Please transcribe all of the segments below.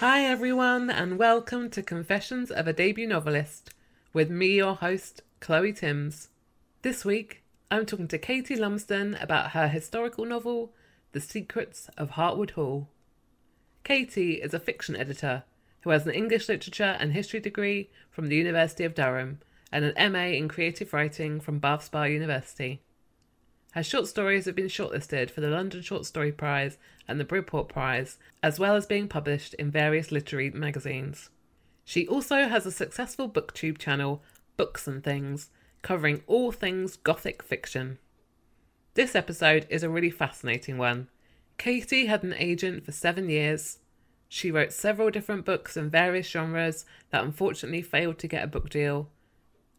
Hi everyone and welcome to Confessions of a Debut Novelist with me, your host, Chloe Timms. This week, I'm talking to Katie Lumsden about her historical novel, The Secrets of Hartwood Hall. Katie is a fiction editor who has an English literature and history degree from the University of Durham and an MA in creative writing from Bath Spa University. Her short stories have been shortlisted for the London Short Story Prize and the Bridport Prize, as well as being published in various literary magazines. She also has a successful booktube channel, Books and Things, covering all things Gothic fiction. This episode is a really fascinating one. Katie had an agent for seven years. She wrote several different books in various genres that unfortunately failed to get a book deal.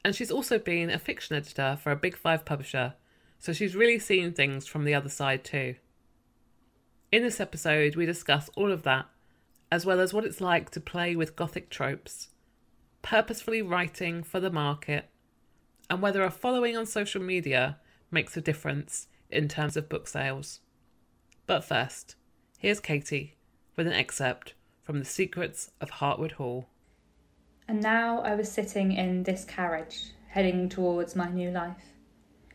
And she's also been a fiction editor for a Big Five publisher, so she's really seen things from the other side too. In this episode, we discuss all of that as well as what it's like to play with Gothic tropes, purposefully writing for the market, and whether a following on social media makes a difference in terms of book sales. But first, here's Katie with an excerpt from The Secrets of Hartwood Hall. And now I was sitting in this carriage, heading towards my new life.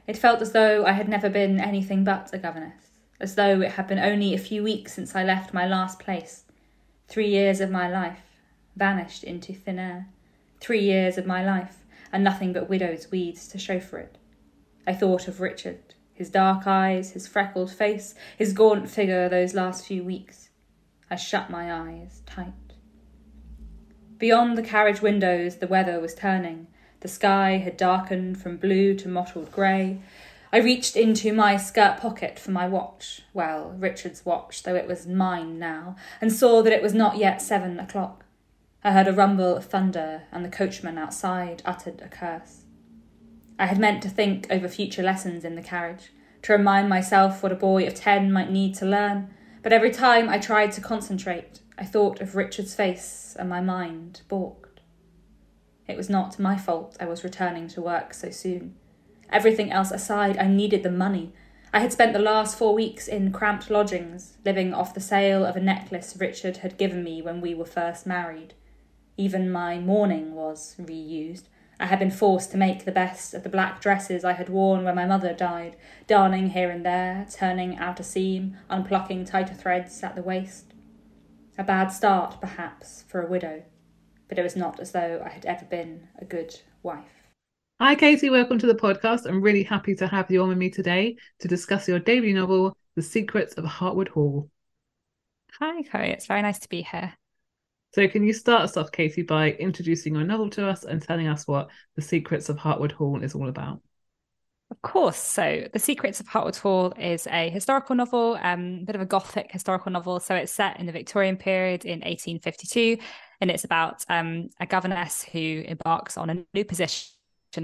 It felt as though I had never been anything but a governess, as though it had been only a few weeks since I left my last place, Three years of my life vanished into thin air. Three years of my life, and nothing but widow's weeds to show for it. I thought of Richard, his dark eyes, his freckled face, his gaunt figure those last few weeks. I shut my eyes tight. Beyond the carriage windows, the weather was turning. The sky had darkened from blue to mottled grey, I reached into my skirt pocket for my watch, well, Richard's watch, though it was mine now, and saw that it was not yet seven o'clock. I heard a rumble of thunder, and the coachman outside uttered a curse. I had meant to think over future lessons in the carriage, to remind myself what a boy of ten might need to learn, but every time I tried to concentrate, I thought of Richard's face, and my mind balked. It was not my fault I was returning to work so soon. Everything else aside, I needed the money. I had spent the last four weeks in cramped lodgings, living off the sale of a necklace Richard had given me when we were first married. Even my mourning was reused. I had been forced to make the best of the black dresses I had worn when my mother died, darning here and there, turning out a seam, unplucking tighter threads at the waist. A bad start, perhaps, for a widow, but it was not as though I had ever been a good wife. Hi, Katie. Welcome to the podcast. I'm really happy to have you on with me today to discuss your debut novel, The Secrets of Hartwood Hall. Hi, Chloe. It's very nice to be here. So, can you start us off, Katie, by introducing your novel to us and telling us what The Secrets of Hartwood Hall is all about? Of course. So, The Secrets of Hartwood Hall is a historical novel, um, a bit of a gothic historical novel. So, it's set in the Victorian period in 1852, and it's about um, a governess who embarks on a new position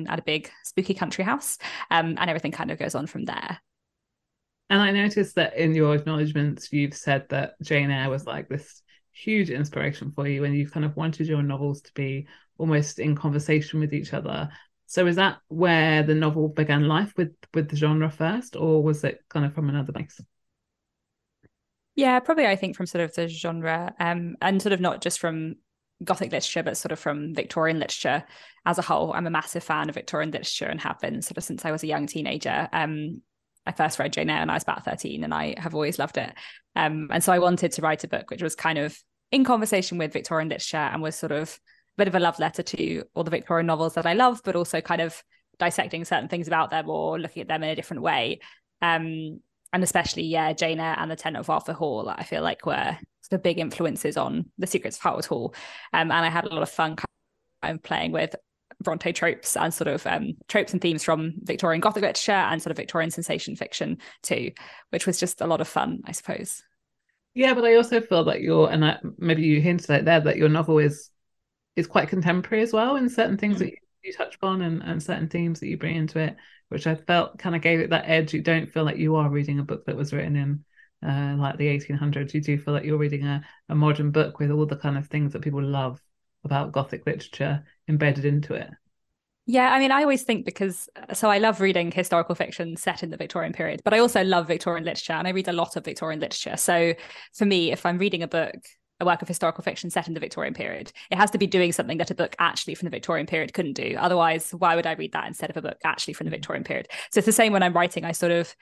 at a big spooky country house, um, and everything kind of goes on from there. And I noticed that in your acknowledgements, you've said that Jane Eyre was like this huge inspiration for you, and you kind of wanted your novels to be almost in conversation with each other. So is that where the novel began life with with the genre first, or was it kind of from another place? Yeah, probably I think from sort of the genre, um, and sort of not just from Gothic literature, but sort of from Victorian literature as a whole. I'm a massive fan of Victorian literature and have been sort of since I was a young teenager. Um, I first read Jane Eyre when I was about 13 and I have always loved it. Um, and so I wanted to write a book which was kind of in conversation with Victorian literature and was sort of bit of a love letter to all the Victorian novels that I love, but also kind of dissecting certain things about them or looking at them in a different way. Um, and especially, yeah, Jane and the Tenant of Wildfell Hall, I feel like were of big influences on the Secrets of Hartwood Hall. Um, and I had a lot of fun kind of playing with Bronte tropes and sort of um, tropes and themes from Victorian Gothic literature and sort of Victorian sensation fiction too, which was just a lot of fun, I suppose. Yeah, but I also feel that your and I, maybe you hinted at there that your novel is is quite contemporary as well in certain things mm-hmm. that you, you touch upon and, and certain themes that you bring into it, which I felt kind of gave it that edge. You don't feel like you are reading a book that was written in uh, like the 1800s. You do feel like you're reading a, a modern book with all the kind of things that people love about Gothic literature embedded into it. Yeah, I mean, I always think because so I love reading historical fiction set in the Victorian period, but I also love Victorian literature and I read a lot of Victorian literature. So for me, if I'm reading a book, a work of historical fiction set in the Victorian period, it has to be doing something that a book actually from the Victorian period couldn't do. Otherwise, why would I read that instead of a book actually from the Victorian period? So it's the same when I'm writing, I sort of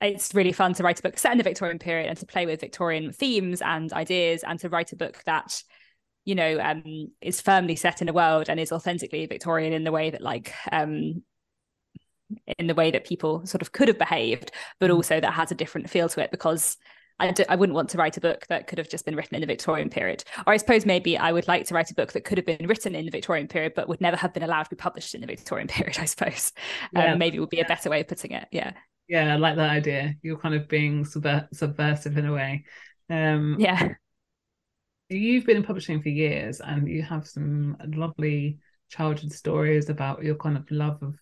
it's really fun to write a book set in the Victorian period and to play with Victorian themes and ideas and to write a book that you know um, is firmly set in a world and is authentically Victorian in the way that like um, in the way that people sort of could have behaved, but mm. also that has a different feel to it because I d- I wouldn't want to write a book that could have just been written in the Victorian period. Or I suppose maybe I would like to write a book that could have been written in the Victorian period, but would never have been allowed to be published in the Victorian period, I suppose. Yeah. Um, maybe would be a better way of putting it. Yeah. Yeah, I like that idea. You're kind of being subver- subversive in a way. Um, yeah you've been in publishing for years and you have some lovely childhood stories about your kind of love of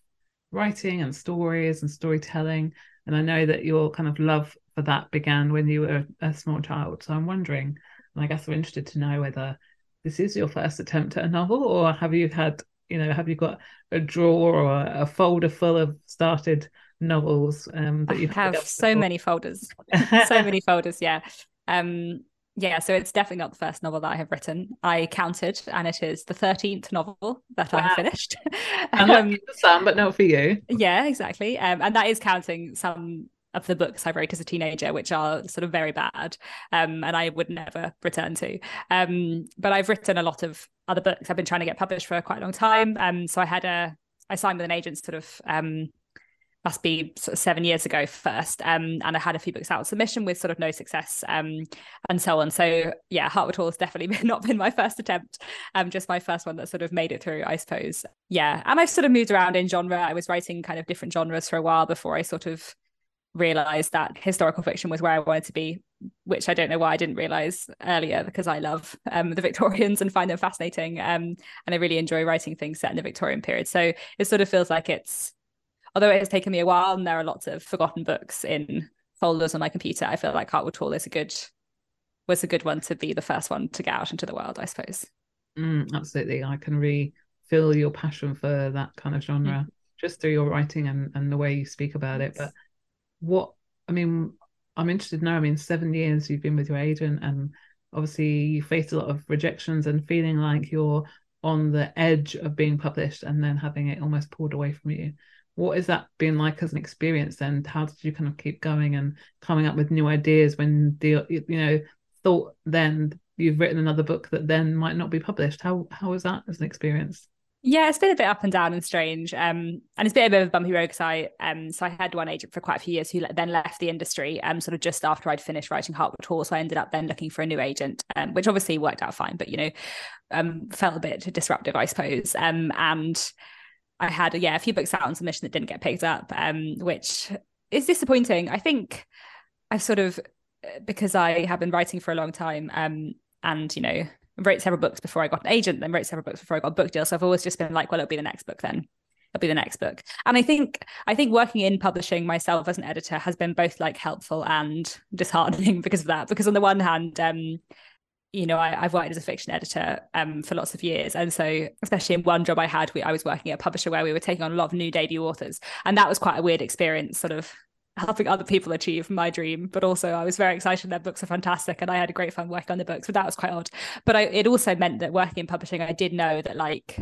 writing and stories and storytelling. And I know that your kind of love for that began when you were a small child. So I'm wondering, and I guess we're interested to know whether this is your first attempt at a novel or have you had, you know, have you got a drawer or a folder full of started novels um, that you have so many folders, so many folders. Yeah. Um, yeah, so it's definitely not the first novel that I have written. I counted, and it is the thirteenth novel that wow. I have finished. um, some, but not for you. Yeah, exactly. Um, and that is counting some of the books I wrote as a teenager, which are sort of very bad, um, and I would never return to. Um, but I've written a lot of other books. I've been trying to get published for quite a long time. Um, so I had a, I signed with an agent sort of um, must be sort of seven years ago first. Um, and I had a few books out on submission with sort of no success um, and so on. So yeah, Hartwood Hall has definitely been, not been my first attempt, um, just my first one that sort of made it through, I suppose. Yeah. And I've sort of moved around in genre. I was writing kind of different genres for a while before I sort of realized that historical fiction was where I wanted to be, which I don't know why I didn't realize earlier because I love um, the Victorians and find them fascinating. Um, and I really enjoy writing things set in the Victorian period. So it sort of feels like it's although it has taken me a while and there are lots of forgotten books in folders on my computer, I feel like Hartwood Hall is a good was a good one to be the first one to get out into the world, I suppose. Mm, absolutely. I can really feel your passion for that kind of genre mm. just through your writing and, and the way you speak about it. But what I mean, I'm interested now. I mean, seven years you've been with your agent and obviously you faced a lot of rejections and feeling like you're on the edge of being published and then having it almost pulled away from you. What has that been like as an experience and how did you kind of keep going and coming up with new ideas when the you know thought then you've written another book that then might not be published? How how was that as an experience yeah, it's been a bit up and down and strange. Um, and it's been a bit of a bumpy road because I, um, so I had one agent for quite a few years who then left the industry, um, sort of just after I'd finished writing Hartwood Hall. So I ended up then looking for a new agent, um, which obviously worked out fine, but you know, um, felt a bit disruptive, I suppose. Um, and I had yeah a few books out on submission that didn't get picked up, um, which is disappointing. I think I've sort of because I have been writing for a long time, um, and you know wrote several books before I got an agent, then wrote several books before I got a book deal. So I've always just been like, well, it'll be the next book then. It'll be the next book. And I think I think working in publishing myself as an editor has been both like helpful and disheartening because of that. Because on the one hand, um, you know, I, have worked as a fiction editor um, for lots of years. And so, especially in one job I had, we, I was working at a publisher where we were taking on a lot of new debut authors. And that was quite a weird experience, sort of helping other people achieve my dream. But also, I was very excited. Their books are fantastic. And I had a great fun working on the books, but that was quite odd. But I, it also meant that working in publishing, I did know that, like,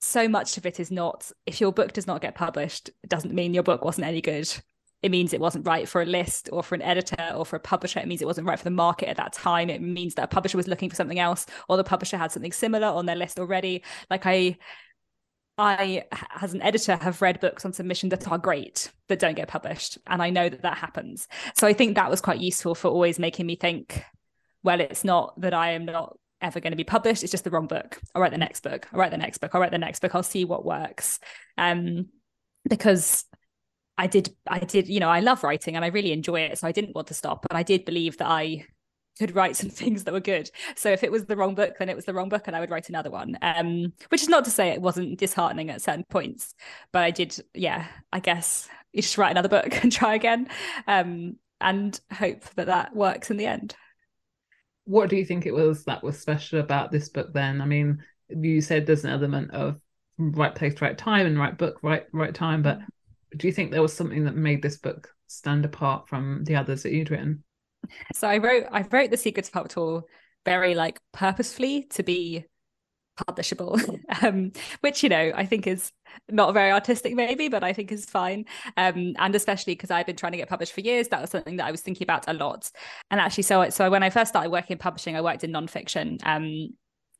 so much of it is not, if your book does not get published, it doesn't mean your book wasn't any good it means it wasn't right for a list or for an editor or for a publisher. It means it wasn't right for the market at that time. It means that a publisher was looking for something else or the publisher had something similar on their list already. Like I I, as an editor, have read books on submission that are great that don't get published. And I know that that happens. So I think that was quite useful for always making me think, well, it's not that I am not ever going to be published. It's just the wrong book. I'll write the next book. I'll write the next book. I'll write the next book. I'll see what works. Um, because I did, I did, you know, I love writing and I really enjoy it. So I didn't want to stop. And I did believe that I could write some things that were good. So if it was the wrong book, then it was the wrong book, and I would write another one. Um, which is not to say it wasn't disheartening at certain points, but I did, yeah, I guess you just write another book and try again, um, and hope that that works in the end. What do you think it was that was special about this book? Then, I mean, you said there's an element of right place, right time, and right book, right right time, but do you think there was something that made this book stand apart from the others that you'd written? So I wrote I wrote the Secrets of Hartwood Hall very like purposefully to be publishable um, which you know i think is not very artistic maybe but i think is fine um, and especially because i've been trying to get published for years that was something that i was thinking about a lot and actually so so when i first started working in publishing i worked in nonfiction um,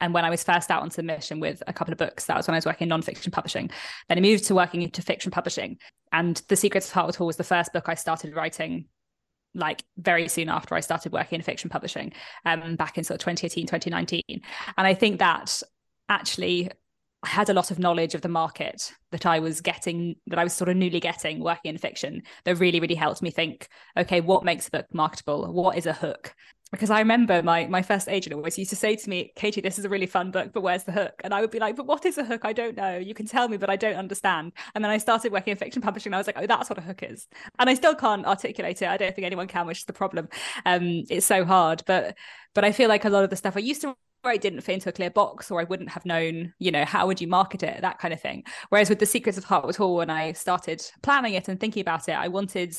and when I was first out on submission with a couple of books, that was when I was working in nonfiction publishing. Then I moved to working into fiction publishing. And The Secrets of Hartwood Hall was the first book I started writing like very soon after I started working in fiction publishing, um, back in sort of 2018, 2019. And I think that actually I had a lot of knowledge of the market that I was getting, that I was sort of newly getting working in fiction that really, really helped me think, okay, what makes a book marketable? What is a hook? because I remember my my first agent always used to say to me, Katie, this is a really fun book, but where's the hook? And I would be like, but what is a hook? I don't know. You can tell me, but I don't understand. And then I started working in fiction publishing, and I was like, oh, that's what a hook is. And I still can't articulate it. I don't think anyone can, which is the problem. Um, it's so hard, but but I feel like a lot of the stuff I used to write didn't fit into a clear box, or I wouldn't have known, you know, how would you market it, that kind of thing. Whereas with the Secrets of Hartwood Hall, when I started planning it and thinking about it, I wanted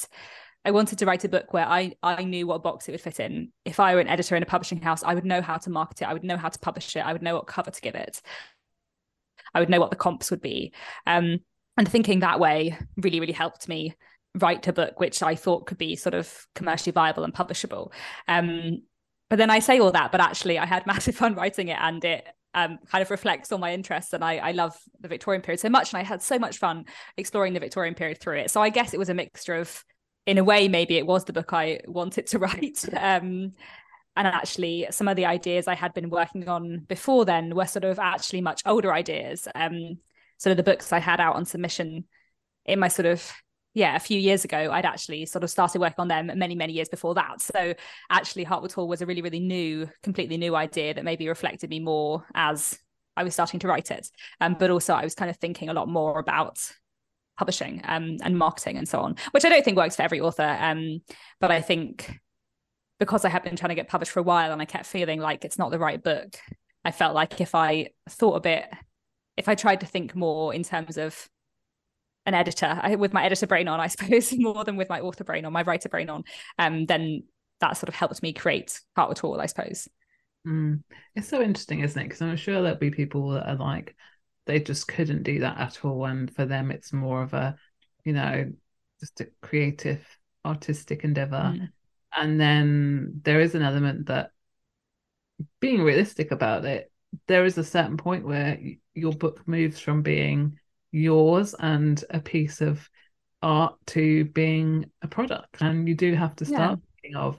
I wanted to write a book where I I knew what box it would fit in. If I were an editor in a publishing house, I would know how to market it. I would know how to publish it. I would know what cover to give it. I would know what the comps would be. Um, and thinking that way really, really helped me write a book which I thought could be sort of commercially viable and publishable. Um, but then I say all that, but actually I had massive fun writing it and it um, kind of reflects on my interests. And I, I love the Victorian period so much. And I had so much fun exploring the Victorian period through it. So I guess it was a mixture of in a way, maybe it was the book I wanted to write. Um, and actually, some of the ideas I had been working on before then were sort of actually much older ideas. Um, sort of the books I had out on submission in my sort of yeah a few years ago i'd actually sort of started working on them many many years before that so actually Hartwood Hall was a really really new completely new idea that maybe reflected me more as i was starting to write it um, but also i was kind of thinking a lot more about publishing um, and marketing and so on, which I don't think works for every author. Um, but I think because I had been trying to get published for a while and I kept feeling like it's not the right book, I felt like if I thought a bit, if I tried to think more in terms of an editor, I, with my editor brain on, I suppose, more than with my author brain on, my writer brain on, um, then that sort of helped me create Hartwood Hall, I suppose. Mm. It's so interesting, isn't it? Because I'm sure there'll be people that are like, they just couldn't do that at all and for them it's more of a you know just a creative artistic endeavor mm. and then there is an element that being realistic about it there is a certain point where your book moves from being yours and a piece of art to being a product and you do have to start yeah. thinking of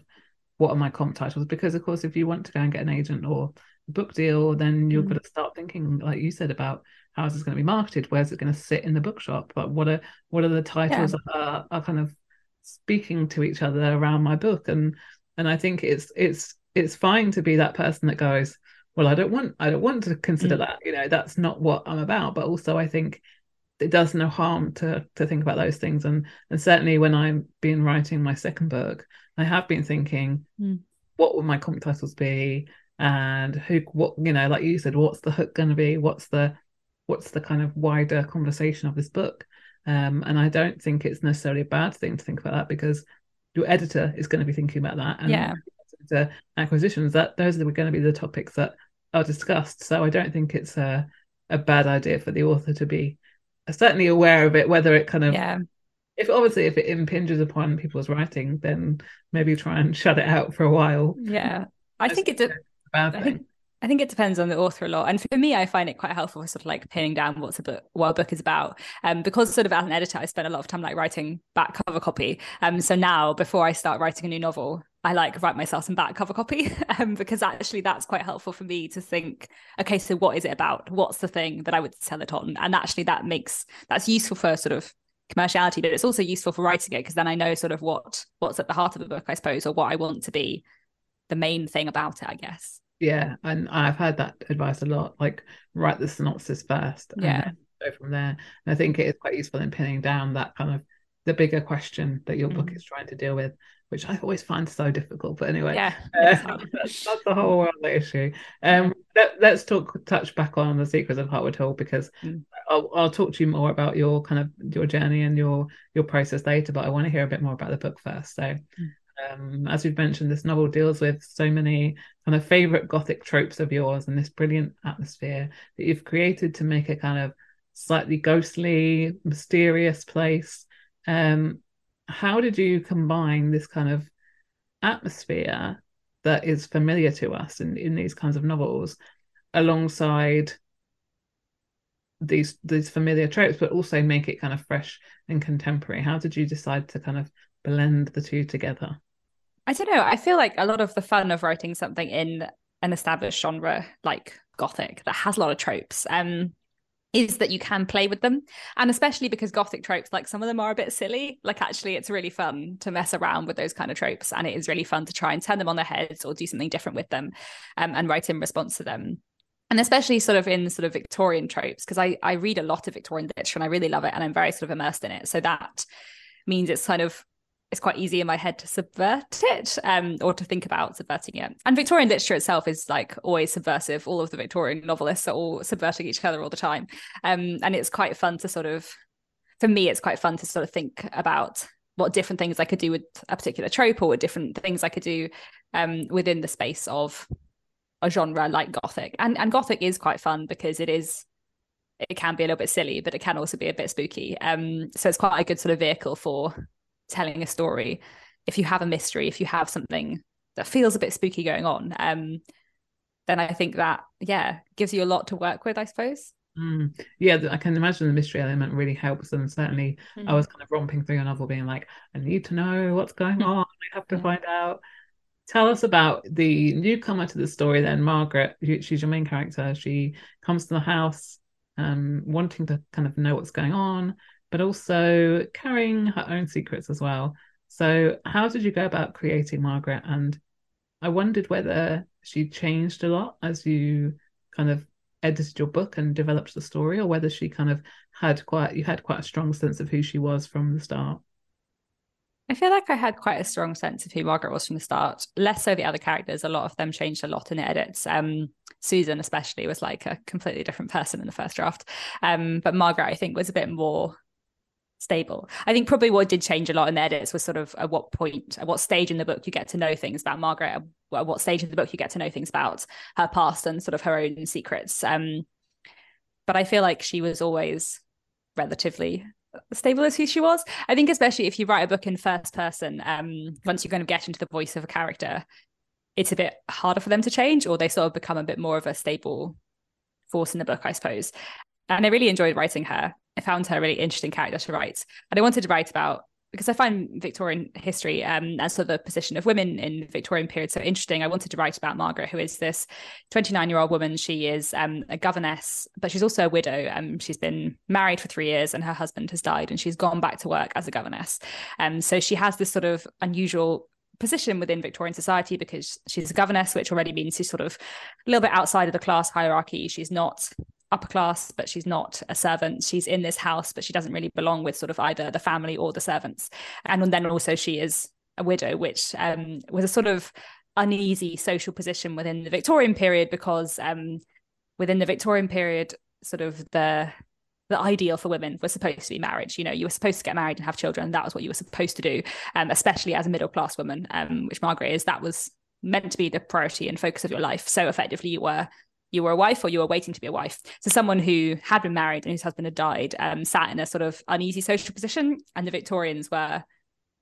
what are my comp titles because of course if you want to go and get an agent or book deal then you've mm. got to start thinking like you said about how is this going to be marketed where's it going to sit in the bookshop but what are what are the titles yeah. that are, are kind of speaking to each other around my book and and i think it's it's it's fine to be that person that goes well i don't want i don't want to consider mm. that you know that's not what i'm about but also i think it does no harm to to think about those things. And and certainly when i've been writing my second book i have been thinking mm. what would my comp titles be? And who what you know like you said what's the hook going to be? What's the what's the kind of wider conversation of this book? Um, and i don't think it's necessarily a bad thing to think about that because your editor is going to be thinking about that. And yeah. the acquisitions that those are going to be the topics that are discussed. So i don't think it's a, a bad idea for the author to be certainly aware of it whether it kind of yeah. if obviously if it impinges upon people's writing, then maybe try and shut it out for a while. Yeah, I think it's De- I think I think it depends on the author a lot. And for me, I find it quite helpful for sort of like pinning down what's a book, what a book is about. Um, because sort of as an editor, I spend a lot of time like writing back cover copy. Um, so now before I start writing a new novel, I like write myself some back cover copy. um, because actually that's quite helpful for me to think, okay, so what is it about? What's the thing that I would sell it on? And actually that makes that's useful for sort of commerciality, but it's also useful for writing it because then I know sort of what what's at the heart of the book, I suppose, or what I want to be the main thing about it, I guess. Yeah, and I've heard that advice a lot. Like write the synopsis first, yeah, go from there. And I think it is quite useful in pinning down that kind of the bigger question that your mm. book is trying to deal with, which I always find so difficult. But anyway, yeah, uh, that's, that's the whole other issue. Um, let, us talk touch back on the secrets of Hartwood Hall because mm. I'll, I'll talk to you more about your kind of your journey and your your process later. But I want to hear a bit more about the book first. So. Mm um, as we've mentioned, this novel deals with so many kind of favorite gothic tropes of yours and this brilliant atmosphere that you've created to make a kind of slightly ghostly, mysterious place. Um, how did you combine this kind of atmosphere that is familiar to us in, in these kinds of novels alongside these these familiar tropes, but also make it kind of fresh and contemporary? How did you decide to kind of blend the two together? I don't know. I feel like a lot of the fun of writing something in an established genre like Gothic that has a lot of tropes um, is that you can play with them. And especially because Gothic tropes, like some of them are a bit silly. Like actually, it's really fun to mess around with those kind of tropes. And it is really fun to try and turn them on their heads or do something different with them um, and write in response to them and especially sort of in sort of Victorian tropes, because I, I read a lot of Victorian literature and I really love it and I'm very sort of immersed in it. So that means it's kind of it's quite easy in my head to subvert it um, or to think about subverting it. And Victorian literature itself is like always subversive. All of the Victorian novelists are all subverting each other all the time. Um, and it's quite fun to sort of, for me, it's quite fun to sort of think about what different things I could do with a particular trope or different things I could do um, within the space of a genre like Gothic. And and Gothic is quite fun because it is it can be a little bit silly, but it can also be a bit spooky. Um, so it's quite a good sort of vehicle for telling a story if you have a mystery if you have something that feels a bit spooky going on um then i think that yeah gives you a lot to work with i suppose. Mm. yeah i can imagine the mystery element really helps and certainly mm. i was kind of romping through your novel being like i need to know what's going on i have to find out. Tell us about the newcomer to the story then margaret. She's your main character. She comes to the house um wanting to kind of know what's going on but also carrying her own secrets as well. So, how did you go about creating Margaret? And I wondered whether she changed a lot as you kind of edited your book and developed the story, or whether she kind of had quite you had quite a strong sense of who she was from the start. I feel like I had quite a strong sense of who Margaret was from the start. Less so the other characters. A lot of them changed a lot in the edits. Um, Susan, especially, was like a completely different person in the first draft. Um, but Margaret, I think, was a bit more stable. I think probably what did change a lot in the edits was sort of at what point, at what stage in the book you get to know things about Margaret, at what stage of the book you get to know things about her past and sort of her own secrets. Um, but I feel like she was always relatively stable as who she was. I think especially if you write a book in first person, um, once you kind of get into the voice of a character, it's a bit harder for them to change, or they sort of become a bit more of a stable force in the book, I suppose. And I really enjoyed writing her. I found her a really interesting character to write. And I wanted to write about because I find Victorian history um, and sort of the position of women in the Victorian period so interesting. I wanted to write about Margaret, who is this 29 year old woman. She is um, a governess, but she's also a widow. Um, she's been married for three years and her husband has died, and she's gone back to work as a governess. Um, so she has this sort of unusual position within Victorian society because she's a governess, which already means she's sort of a little bit outside of the class hierarchy. She's not upper class, but she's not a servant. She's in this house, but she doesn't really belong with sort of either the family or the servants. And then also she is a widow, which um, was a sort of uneasy social position within the Victorian period because um, within the Victorian period, sort of the the ideal for women was supposed to be marriage. You know, you were supposed to get married and have children. That was what you were supposed to do, um, especially as a middle class woman, um, which Margaret is. That was meant to be the priority and focus of your life. So effectively, you were you were a wife or you were waiting to be a wife. So someone who had been married and whose husband had died um, sat in a sort of uneasy social position, and the Victorians were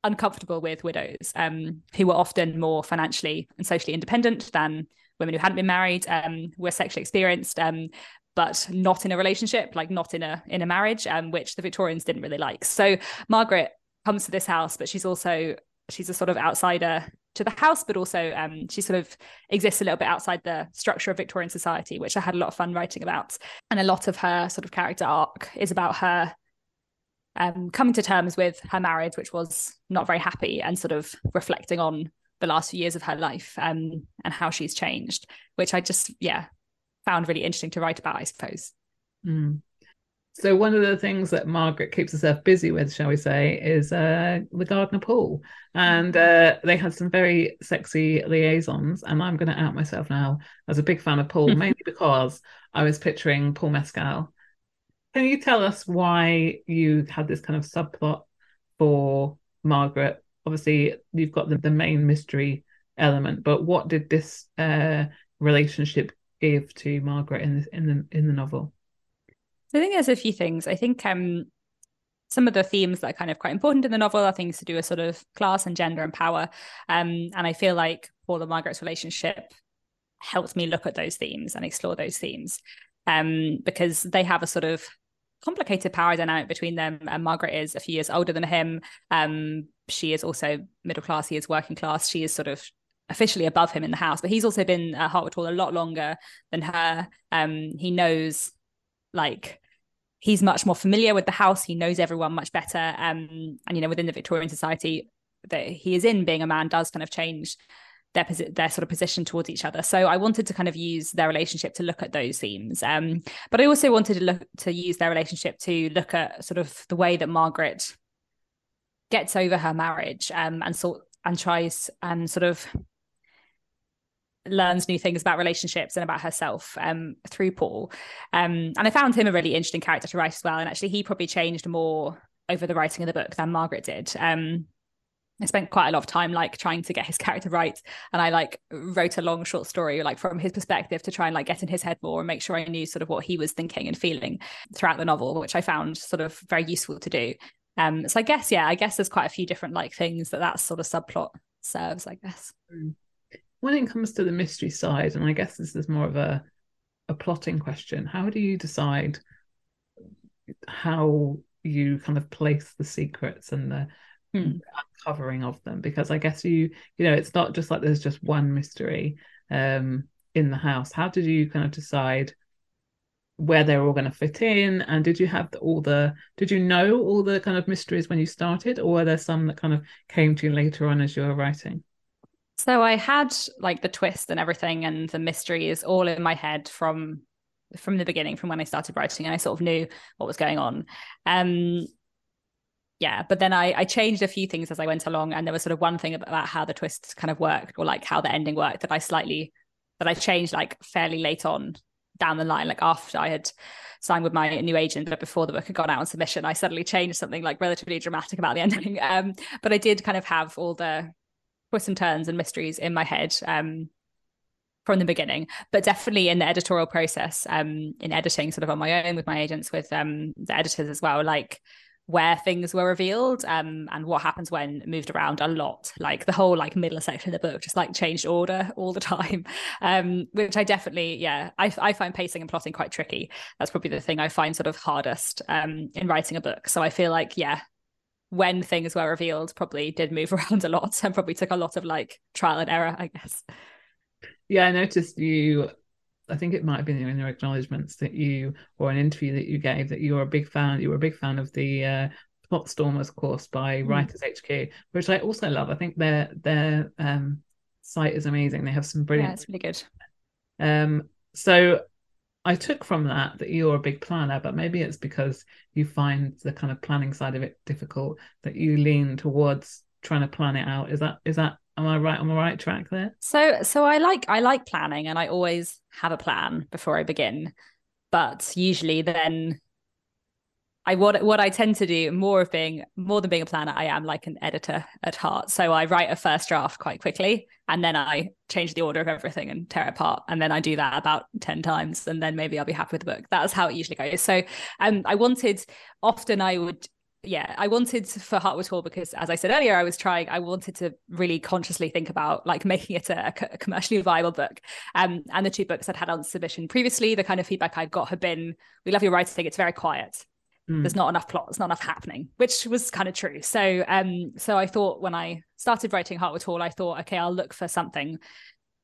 uncomfortable with widows um, who were often more financially and socially independent than women who hadn't been married, um, were sexually experienced, um, but not in a relationship, like not in a in a marriage, um, which the Victorians didn't really like. So Margaret comes to this house, but she's also she's a sort of outsider to the house, but also um, she sort of exists a little bit outside the structure of Victorian society, which I had a lot of fun writing about. And a lot of her sort of character arc is about her um, coming to terms with her marriage, which was not very happy, and sort of reflecting on the last few years of her life um, and how she's changed, which I just, yeah, found really interesting to write about, I suppose. Mm. So one of the things that Margaret keeps herself busy with, shall we say, is uh, the Gardner Paul, and uh, they had some very sexy liaisons. And I'm going to out myself now as a big fan of Paul, mainly because I was picturing Paul Mescal. Can you tell us why you had this kind of subplot for Margaret? Obviously, you've got the, the main mystery element, but what did this uh, relationship give to Margaret in the in the in the novel? I think there's a few things. I think um, some of the themes that are kind of quite important in the novel are things to do with sort of class and gender and power. Um, and I feel like Paul and Margaret's relationship helped me look at those themes and explore those themes um, because they have a sort of complicated power dynamic between them. And Margaret is a few years older than him. Um, she is also middle class. He is working class. She is sort of officially above him in the house, but he's also been at Hartwood Hall a lot longer than her. Um, he knows like he's much more familiar with the house. He knows everyone much better. Um, and you know, within the Victorian society that he is in, being a man does kind of change their posi- their sort of position towards each other. So I wanted to kind of use their relationship to look at those themes. Um, but I also wanted to look to use their relationship to look at sort of the way that Margaret gets over her marriage um, and sort and tries and sort of learns new things about relationships and about herself um, through Paul. Um, and I found him a really interesting character to write as well. And actually, he probably changed more over the writing of the book than Margaret did. Um, I spent quite a lot of time like trying to get his character right, and I like wrote a long short story like from his perspective to try and like get in his head more and make sure I knew sort of what he was thinking and feeling throughout the novel, which I found sort of very useful to do. Um, so I guess yeah, I guess there's quite a few different like things that that sort of subplot serves. I guess. Mm when it comes to the mystery side, and I guess this is more of a a plotting question, how do you decide how you kind of place the secrets and the hmm. uncovering of them? Because I guess you you know it's not just like there's just one mystery um in the house. How did you kind of decide? where they're all going to fit in and did you have the, all the did you know all the kind of mysteries when you started or were there some that kind of came to you later on as you were writing so I had like the twist and everything and the mystery is all in my head from from the beginning, from when I started writing, and I sort of knew what was going on. Um yeah, but then I I changed a few things as I went along, and there was sort of one thing about how the twist kind of worked, or like how the ending worked, that I slightly that I changed like fairly late on down the line, like after I had signed with my new agent, but before the book had gone out on submission, I suddenly changed something like relatively dramatic about the ending. Um, but I did kind of have all the twists and turns and mysteries in my head um, from the beginning, but definitely in the editorial process, um, in editing, sort of on my own with my agents, with um, the editors as well, like where things were revealed um, and what happens when moved around a lot. Like the whole like middle section of the book just like changed order all the time, um, which I definitely, yeah, I, I find pacing and plotting quite tricky. That's probably the thing I find sort of hardest um, in writing a book. So I feel like, yeah, when things were revealed probably did move around a lot and probably took a lot of like trial and error, I guess. Yeah, I noticed you I think it might have been in your acknowledgements that you or an interview that you gave that you were a big fan, you were a big fan of the uh Plot Stormers course by mm. Writers HQ, which I also love. I think their their um site is amazing. They have some brilliant Yeah, it's really good. Um so I took from that that you're a big planner, but maybe it's because you find the kind of planning side of it difficult that you lean towards trying to plan it out. Is that is that am I right on the right track there? So so I like I like planning and I always have a plan before I begin. But usually then I what what I tend to do more of being more than being a planner, I am like an editor at heart. So I write a first draft quite quickly and then I change the order of everything and tear it apart. And then I do that about 10 times and then maybe I'll be happy with the book. That's how it usually goes. So um I wanted often I would yeah, I wanted for Hartwood Hall because, as I said earlier, I was trying. I wanted to really consciously think about like making it a, a commercially viable book. Um, and the two books I'd had on submission previously, the kind of feedback I got had been, "We love your writing. It's very quiet mm. there's not enough plot, there's not enough happening, which was kind of true. So um, so I thought when I started writing Hartwood Hall, I thought, okay, I'll look for something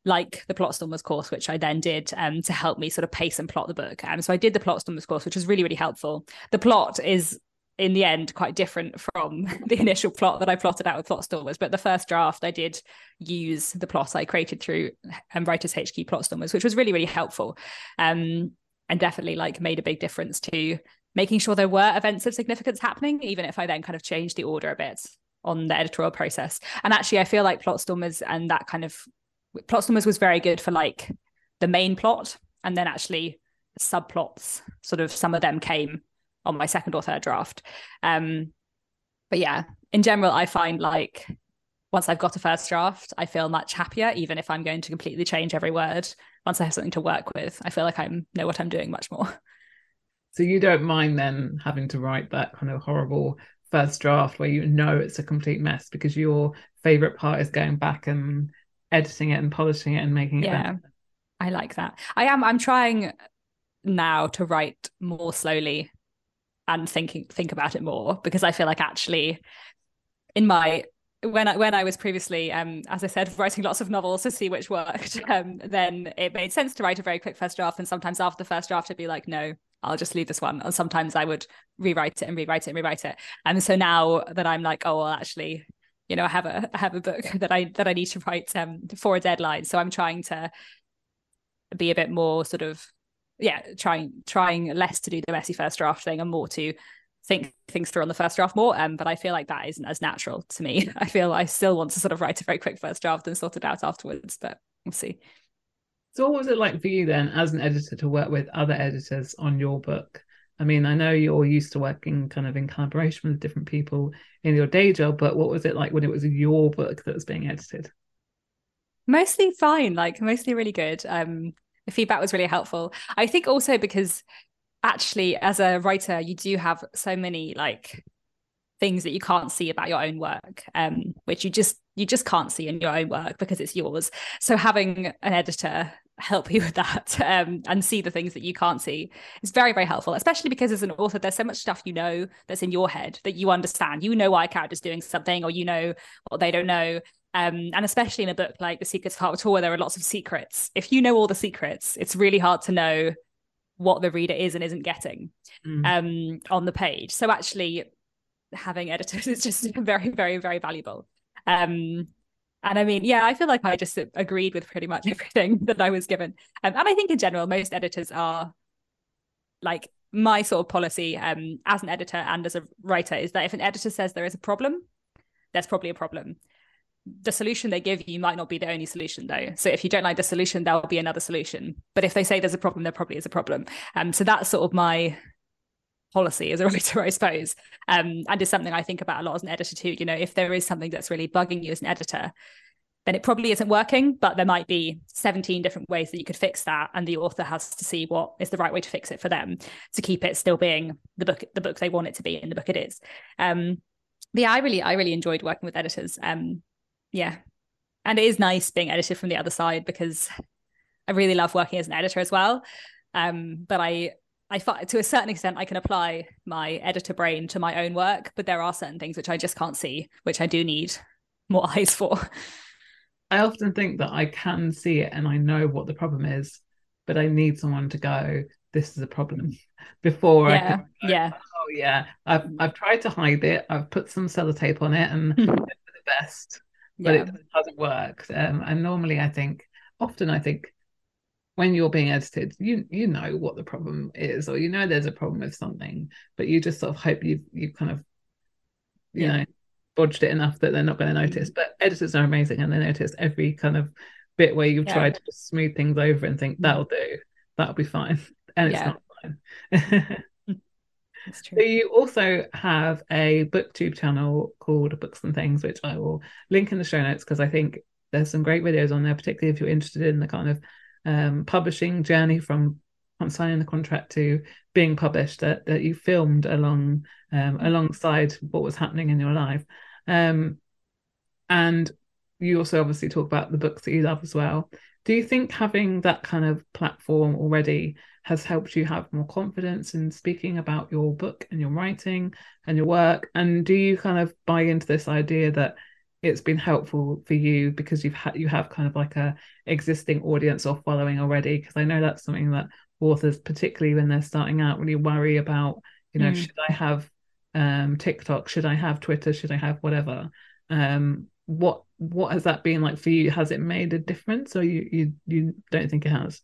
like the plot stormers course, which I then did um, to help me sort of pace and plot the book. Um, so I did the plot stormers course, which was really, really helpful. The plot is in the end quite different from the initial plot that I plotted out with plot stormers. But the first draft I did use the plot I created through um, Writers HQ plot stormers, which was really, really helpful. Um, and definitely like made a big difference to making sure there were events of significance happening, even if I then kind of changed the order a bit on the editorial process. And actually, I feel like Plotstormers and that kind of Plotstormers was very good for like the main plot, and then actually subplots, sort of some of them came on my second or third draft. Um, but yeah, in general, I find like once I've got a first draft, I feel much happier, even if I'm going to completely change every word. Once I have something to work with, I feel like I know what I'm doing much more. So you don't mind then having to write that kind of horrible first draft where you know it's a complete mess because your favorite part is going back and editing it and polishing it and making it yeah, better. I like that. I am I'm trying now to write more slowly and thinking think about it more because I feel like actually in my when I when I was previously, um, as I said, writing lots of novels to see which worked, um, then it made sense to write a very quick first draft. And sometimes after the first draft, I'd be like, no, I'll just leave this one. And sometimes I would rewrite it and rewrite it and rewrite it. And so now that I'm like, oh well, actually, you know, I have a I have a book that I that I need to write um for a deadline. So I'm trying to be a bit more sort of yeah, trying trying less to do the messy first draft thing and more to think things through on the first draft more. Um, but I feel like that isn't as natural to me. I feel I still want to sort of write a very quick first draft and sort it out afterwards, but we'll see. So what was it like for you then as an editor to work with other editors on your book? I mean, I know you're used to working kind of in collaboration with different people in your day job, but what was it like when it was your book that was being edited? Mostly fine, like mostly really good. Um, the feedback was really helpful. I think also because actually as a writer you do have so many like things that you can't see about your own work um which you just you just can't see in your own work because it's yours so having an editor help you with that um, and see the things that you can't see is very very helpful especially because as an author there's so much stuff you know that's in your head that you understand you know why a character's doing something or you know what they don't know um, and especially in a book like the secrets of Heart where there are lots of secrets if you know all the secrets it's really hard to know what the reader is and isn't getting mm. um, on the page. So actually, having editors is just very, very, very valuable. Um, and I mean, yeah, I feel like I just agreed with pretty much everything that I was given. Um, and I think in general, most editors are like my sort of policy um, as an editor and as a writer is that if an editor says there is a problem, there's probably a problem. The solution they give you might not be the only solution though. So if you don't like the solution there'll be another solution. But if they say there's a problem there probably is a problem. Um so that's sort of my policy as a writer i suppose um and is something i think about a lot as an editor too you know if there is something that's really bugging you as an editor then it probably isn't working but there might be 17 different ways that you could fix that and the author has to see what is the right way to fix it for them to keep it still being the book the book they want it to be and the book it is um yeah i really i really enjoyed working with editors um yeah. And it is nice being edited from the other side because I really love working as an editor as well. Um, but I I to a certain extent I can apply my editor brain to my own work, but there are certain things which I just can't see, which I do need more eyes for. I often think that I can see it and I know what the problem is, but I need someone to go, this is a problem before yeah, I can go, yeah. Oh yeah. I've I've tried to hide it. I've put some sellotape on it and the best but yeah. it doesn't work. Um, and normally, I think, often, I think, when you're being edited, you you know what the problem is, or you know there's a problem with something, but you just sort of hope you you kind of, you yeah. know, bodged it enough that they're not going to notice. Mm. But editors are amazing, and they notice every kind of bit where you've yeah. tried to smooth things over and think that'll do, that'll be fine, and it's not fine. So you also have a booktube channel called Books and Things, which I will link in the show notes because I think there's some great videos on there, particularly if you're interested in the kind of um, publishing journey from signing the contract to being published that, that you filmed along um, alongside what was happening in your life. Um, and you also obviously talk about the books that you love as well. Do you think having that kind of platform already has helped you have more confidence in speaking about your book and your writing and your work? And do you kind of buy into this idea that it's been helpful for you because you've had you have kind of like a existing audience or following already? Because I know that's something that authors, particularly when they're starting out, really worry about. You know, mm. should I have um, TikTok? Should I have Twitter? Should I have whatever? Um, what what has that been like for you? Has it made a difference, or you you you don't think it has?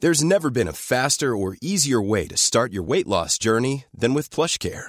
There's never been a faster or easier way to start your weight loss journey than with PlushCare.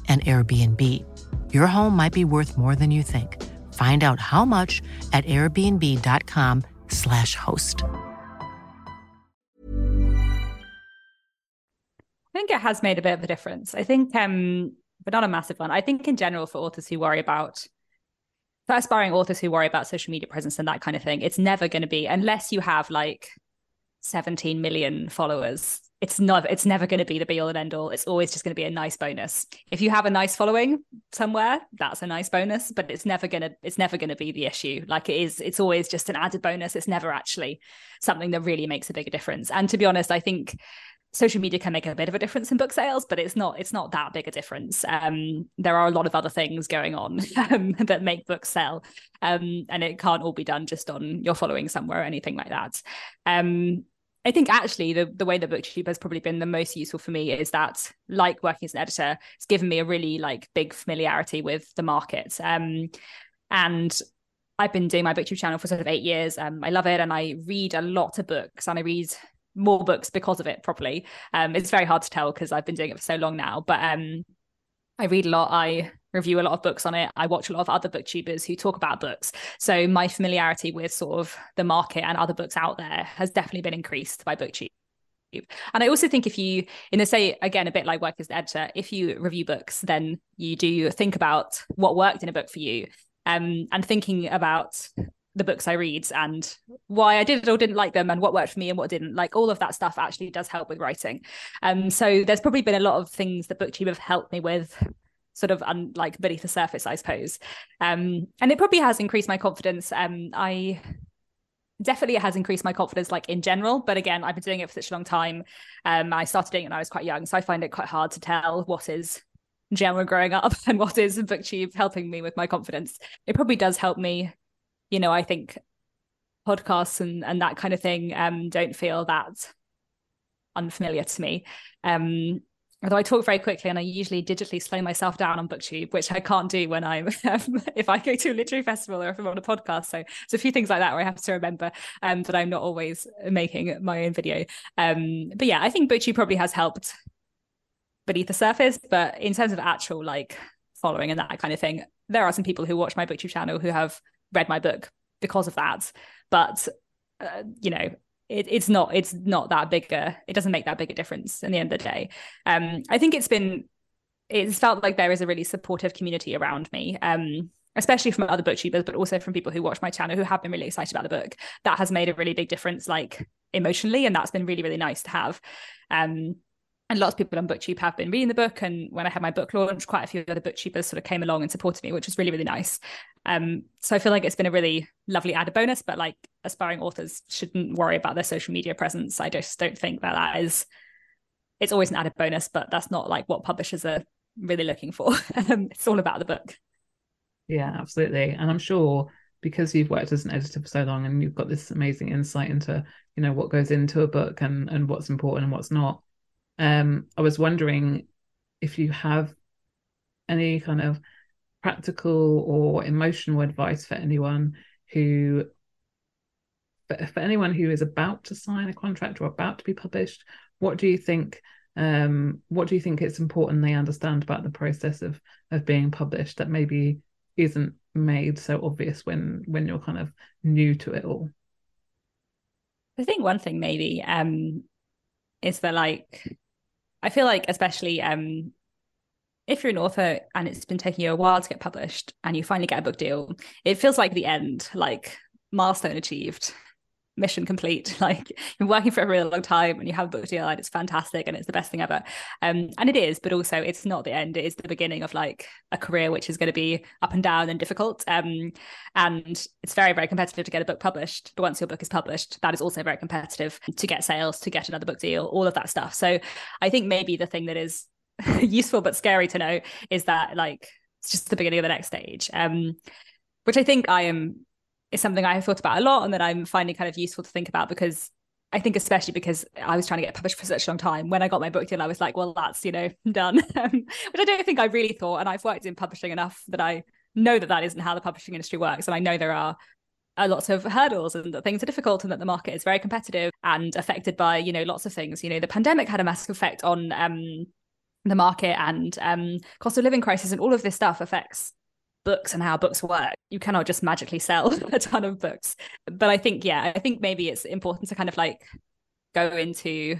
an Airbnb. Your home might be worth more than you think. Find out how much at airbnb.com/slash host. I think it has made a bit of a difference. I think, um, but not a massive one. I think in general for authors who worry about for aspiring authors who worry about social media presence and that kind of thing, it's never going to be unless you have like 17 million followers it's not it's never going to be the be all and end all. It's always just going to be a nice bonus. If you have a nice following somewhere that's a nice bonus but it's never going to it's never going to be the issue. Like it is it's always just an added bonus. It's never actually something that really makes a bigger difference. And to be honest i think social media can make a bit of a difference in book sales but it's not it's not that big a difference. Um, there are a lot of other things going on um, that make books sell um, and it can't all be done just on your following somewhere or anything like that. Um, I think actually the, the way that BookTube has probably been the most useful for me is that, like working as an editor, it's given me a really like big familiarity with the market. Um, and I've been doing my BookTube channel for sort of eight years. Um, I love it, and I read a lot of books, and I read more books because of it. Probably, um, it's very hard to tell because I've been doing it for so long now. But um, I read a lot. I review a lot of books on it. I watch a lot of other booktubers who talk about books. So my familiarity with sort of the market and other books out there has definitely been increased by booktube. And I also think if you, in the say again, a bit like work as an editor, if you review books, then you do think about what worked in a book for you, um, and thinking about the books I read and why I did or didn't like them and what worked for me and what didn't. Like all of that stuff actually does help with writing. Um, so there's probably been a lot of things that BookTube have helped me with sort of un, like beneath the surface, I suppose. Um, and it probably has increased my confidence. Um, I definitely it has increased my confidence like in general but again i've been doing it for such a long time um i started doing it when i was quite young so i find it quite hard to tell what is general growing up and what is booktube helping me with my confidence it probably does help me you know i think podcasts and and that kind of thing um don't feel that unfamiliar to me um although I talk very quickly and I usually digitally slow myself down on booktube, which I can't do when I'm um, if I go to a literary festival or if I'm on a podcast. So it's a few things like that where I have to remember um, that I'm not always making my own video. Um, but yeah, I think booktube probably has helped beneath the surface. But in terms of actual like following and that kind of thing, there are some people who watch my booktube channel who have read my book because of that. But uh, you know, it, it's not it's not that big a it doesn't make that big a difference in the end of the day. Um i think it's been it's felt like there is a really supportive community around me um especially from other booktubers but also from people who watch my channel who have been really excited about the book. That has made a really big difference like emotionally and that's been really really nice to have. Um and lots of people on booktube have been reading the book and when i had my book launch quite a few other booktubers sort of came along and supported me which was really really nice um, so i feel like it's been a really lovely added bonus but like aspiring authors shouldn't worry about their social media presence. I just don't think that that is it's always an added bonus but that's not like what publishers are really looking for. Um, it's all about the book. Yeah absolutely. And i'm sure because you've worked as an editor for so long and you've got this amazing insight into you know what goes into a book and and what's important and what's not um, I was wondering if you have any kind of practical or emotional advice for anyone who for, anyone who is about to sign a contract or about to be published what do you think um, what do you think it's important they understand about the process of of being published that maybe isn't made so obvious when when you're kind of new to it all? I think one thing maybe um is that like I feel like especially um if you're an author and it's been taking you a while to get published and you finally get a book deal, it feels like the end, like milestone achieved, mission complete. Like you're working for a really long time and you have a book deal and it's fantastic and it's the best thing ever. Um, and it is, but also it's not the end. It is the beginning of like a career which is going to be up and down and difficult. Um, and it's very, very competitive to get a book published. But once your book is published, that is also very competitive to get sales, to get another book deal, all of that stuff. So I think maybe the thing that is useful but scary to know is that like it's just the beginning of the next stage. Um, which I think I am is something I have thought about a lot and that I'm finding kind of useful to think about because I think especially because I was trying to get published for such a long time. When I got my book deal, I was like, well, that's, you know, done. which I don't think I really thought. And I've worked in publishing enough that I know that that isn't how the publishing industry works. And I know there are uh, lots of hurdles and that things are difficult and that the market is very competitive and affected by, you know, lots of things. You know, the pandemic had a massive effect on um, the market and um, cost of living crisis and all of this stuff affects books and how books work. You cannot just magically sell a ton of books. But I think, yeah, I think maybe it's important to kind of like go into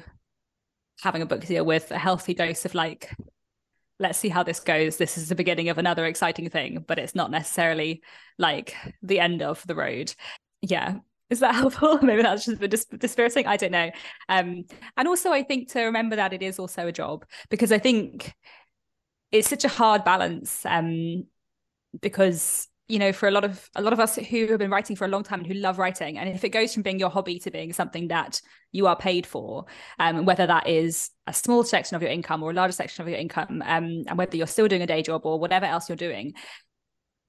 having a book deal with a healthy dose of like, let's see how this goes. This is the beginning of another exciting thing, but it's not necessarily like the end of the road. Yeah. Is that helpful? Maybe that's just a bit dispiriting. I don't know. Um, and also, I think to remember that it is also a job because I think it's such a hard balance um, because you know for a lot of a lot of us who have been writing for a long time and who love writing and if it goes from being your hobby to being something that you are paid for um, whether that is a small section of your income or a larger section of your income um, and whether you're still doing a day job or whatever else you're doing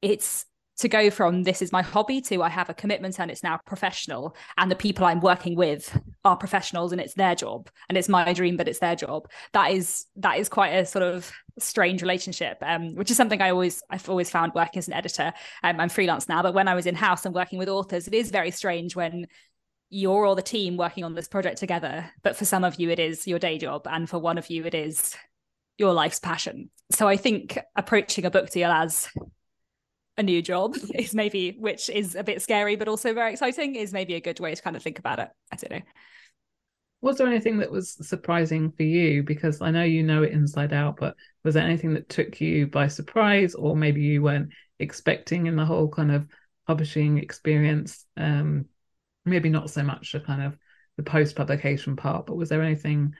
it's to go from this is my hobby to I have a commitment and it's now professional and the people I'm working with are professionals and it's their job and it's my dream but it's their job. That is that is quite a sort of strange relationship um, which is something I always I've always found working as an editor. Um, I'm freelance now but when I was in house and working with authors it is very strange when you're all the team working on this project together but for some of you it is your day job and for one of you it is your life's passion. So I think approaching a book deal as a new job is maybe which is a bit scary but also very exciting is maybe a good way to kind of think about it. I don't know. Was there anything that was surprising for you? Because i know you know it inside out but was there anything that took you by surprise or maybe you weren't expecting in the whole kind of publishing experience? Um maybe not so much the kind of the post publication part but was there anything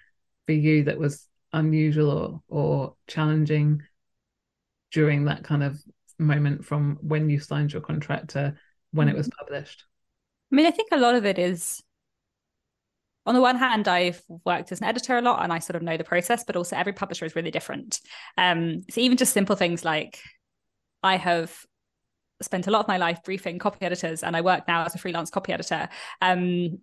for you that was unusual or, or challenging during that kind of moment from when you signed your contract to when it was mm-hmm. published? I mean, I think a lot of it is on the one hand, I've worked as an editor a lot and I sort of know the process, but also every publisher is really different. Um, so even just simple things like I have spent a lot of my life briefing copy editors and I work now as a freelance copy editor. Um,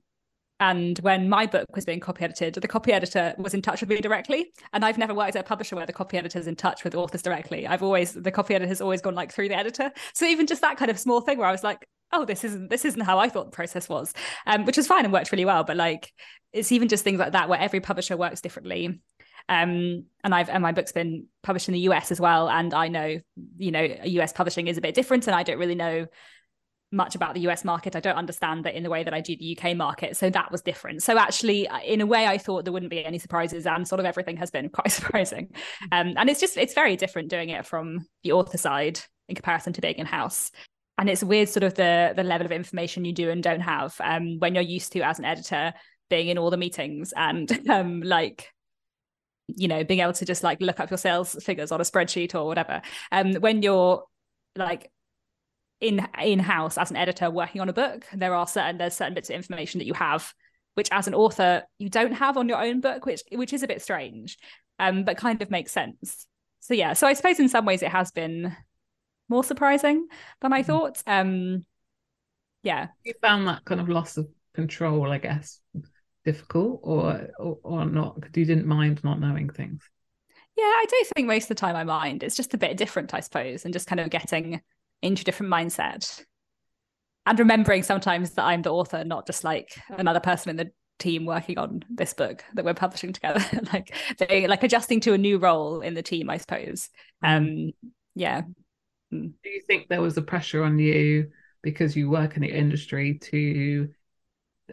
and when my book was being copy edited, the copy editor was in touch with me directly. And I've never worked at a publisher where the copy editor is in touch with authors directly. I've always, the copy editor has always gone like through the editor. So even just that kind of small thing where I was like, oh, this isn't, this isn't how I thought the process was, um, which was fine and worked really well. But like, it's even just things like that where every publisher works differently. Um, and I've and my book's been published in the US as well, and I know you know US publishing is a bit different, and I don't really know much about the US market. I don't understand that in the way that I do the UK market. So that was different. So actually, uh, in a way, I thought there wouldn't be any surprises, and sort of everything has been quite surprising. Um, and it's just it's very different doing it from the author side in comparison to being in house. And it's weird, sort of the the level of information you do and don't have um, when you're used to as an editor being in all the meetings and um, like you know being able to just like look up your sales figures on a spreadsheet or whatever um when you're like in in house as an editor working on a book. There are certain there's certain bits of information that you have which as an author you don't have on your own book which which is a bit strange um but kind of makes sense. So yeah so i suppose in some ways it has been more surprising than i mm. thought. Um yeah. You found that kind of loss of control i guess difficult or, or or not because you didn't mind not knowing things? Yeah i do think most of the time i mind. It's just a bit different i suppose and just kind of getting into a different mindset and remembering sometimes that i'm the author not just like another person in the team working on this book that we're publishing together like they like adjusting to a new role in the team i suppose mm. um yeah mm. do you think there was a pressure on you because you work in the industry to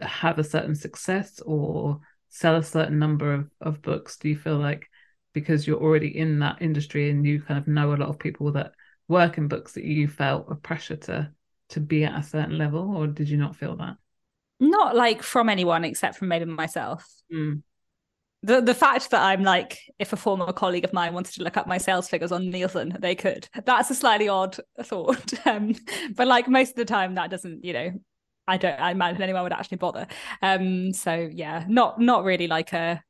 have a certain success or sell a certain number of, of books? Do you feel like because you're already in that industry and you kind of know a lot of people that work in books that you felt a pressure to to be at a certain level or did you not feel that? Not like from anyone except from maybe myself. Mm. The the fact that I'm like, if a former colleague of mine wanted to look up my sales figures on Nielsen, they could. That's a slightly odd thought. Um, but like most of the time, that doesn't, you know, I don't I imagine anyone would actually bother. Um, so yeah, not not really like a.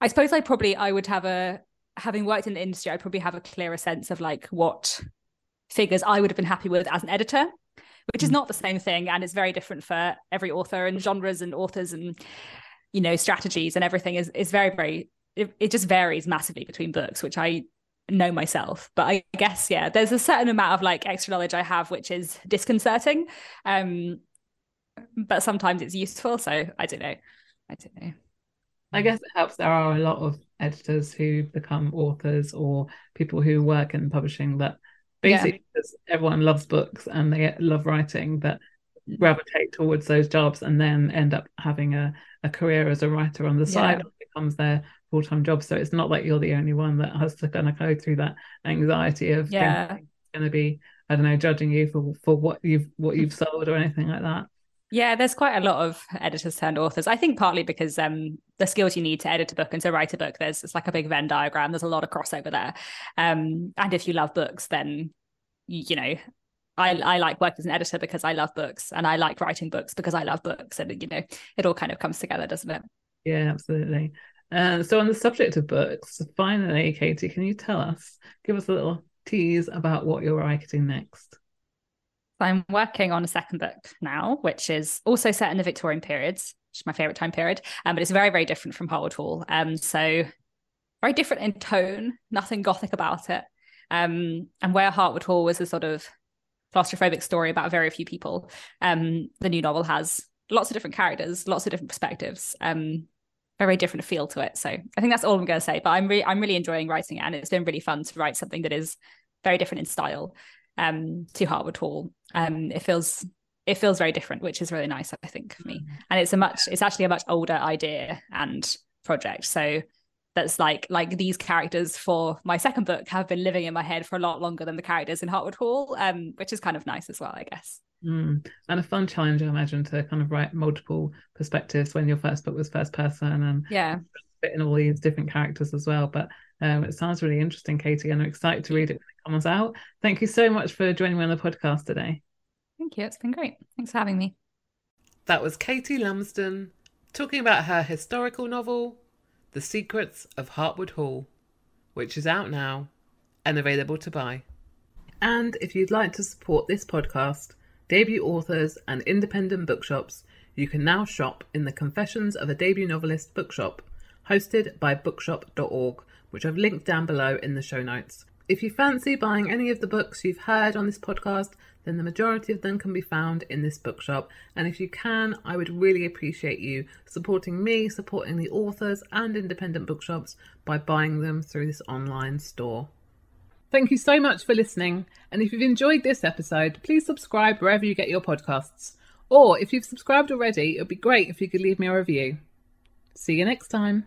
I suppose I probably I would have a having worked in the industry, I'd probably have a clearer sense of like what figures I would have been happy with as an editor, which is mm. not the same thing, and it's very different for every author and genres and authors and you know strategies and everything is is very very it, it just varies massively between books, which I know myself but i guess yeah there's a certain amount of like extra knowledge i have which is disconcerting um but sometimes it's useful. So I don't know. I don't know. I guess it helps. There are a lot of editors who become authors or people who work in publishing that basically yeah. everyone loves books and they love writing that gravitate towards those jobs and then end up having a, a career as a writer on the side yeah. becomes their full-time job so it's not like you're the only one that has to kind of go through that anxiety of yeah going to be i don't know judging you for for what you've what you've sold or anything like that yeah, there's quite a lot of editors turned authors. I think partly because um, the skills you need to edit a book and to write a book, there's it's like a big Venn diagram. There's a lot of crossover there. Um, and if you love books, then you, you know, I I like working as an editor because I love books, and I like writing books because I love books, and you know, it all kind of comes together, doesn't it? Yeah, absolutely. Uh, so on the subject of books, finally, Katie, can you tell us, give us a little tease about what you're writing next? I'm working on a second book now, which is also set in the Victorian periods, which is my favorite time period. Um, but it's very, very different from Hartwood Hall. Um, so very different in tone, nothing gothic about it. Um, and where Hartwood Hall was a sort of claustrophobic story about very few people, um, the new novel has lots of different characters, lots of different perspectives, um, very different feel to it. So I think that's all I'm going to say. But I'm really, I'm really enjoying writing it, and it's been really fun to write something that is very different in style um, to Hartwood Hall. Um, it feels it feels very different, which is really nice, I think, for me. Mm. And it's a much it's actually a much older idea and project. So that's like like these characters for my second book have been living in my head for a lot longer than the characters in Hartwood Hall, um, which is kind of nice as well, I guess. Mm. And a fun challenge, I imagine, to kind of write multiple perspectives when your first book was first person and yeah, fit in all these different characters as well. But um, it sounds really interesting, Katie, and I'm excited to read it when it comes out. Thank you so much for joining me on the podcast today. Thank you. It's been great. Thanks for having me. That was Katie Lumsden, talking about her historical novel, The Secrets of Hartwood Hall, which is out now and available to buy. And if you'd like to support this podcast, debut authors, and independent bookshops, you can now shop in the Confessions of a Debut Novelist bookshop, hosted by bookshop.org, which I've linked down below in the show notes. If you fancy buying any of the books you've heard on this podcast, then the majority of them can be found in this bookshop. And if you can, I would really appreciate you supporting me, supporting the authors and independent bookshops by buying them through this online store. Thank you so much for listening. And if you've enjoyed this episode, please subscribe wherever you get your podcasts. Or if you've subscribed already, it would be great if you could leave me a review. See you next time.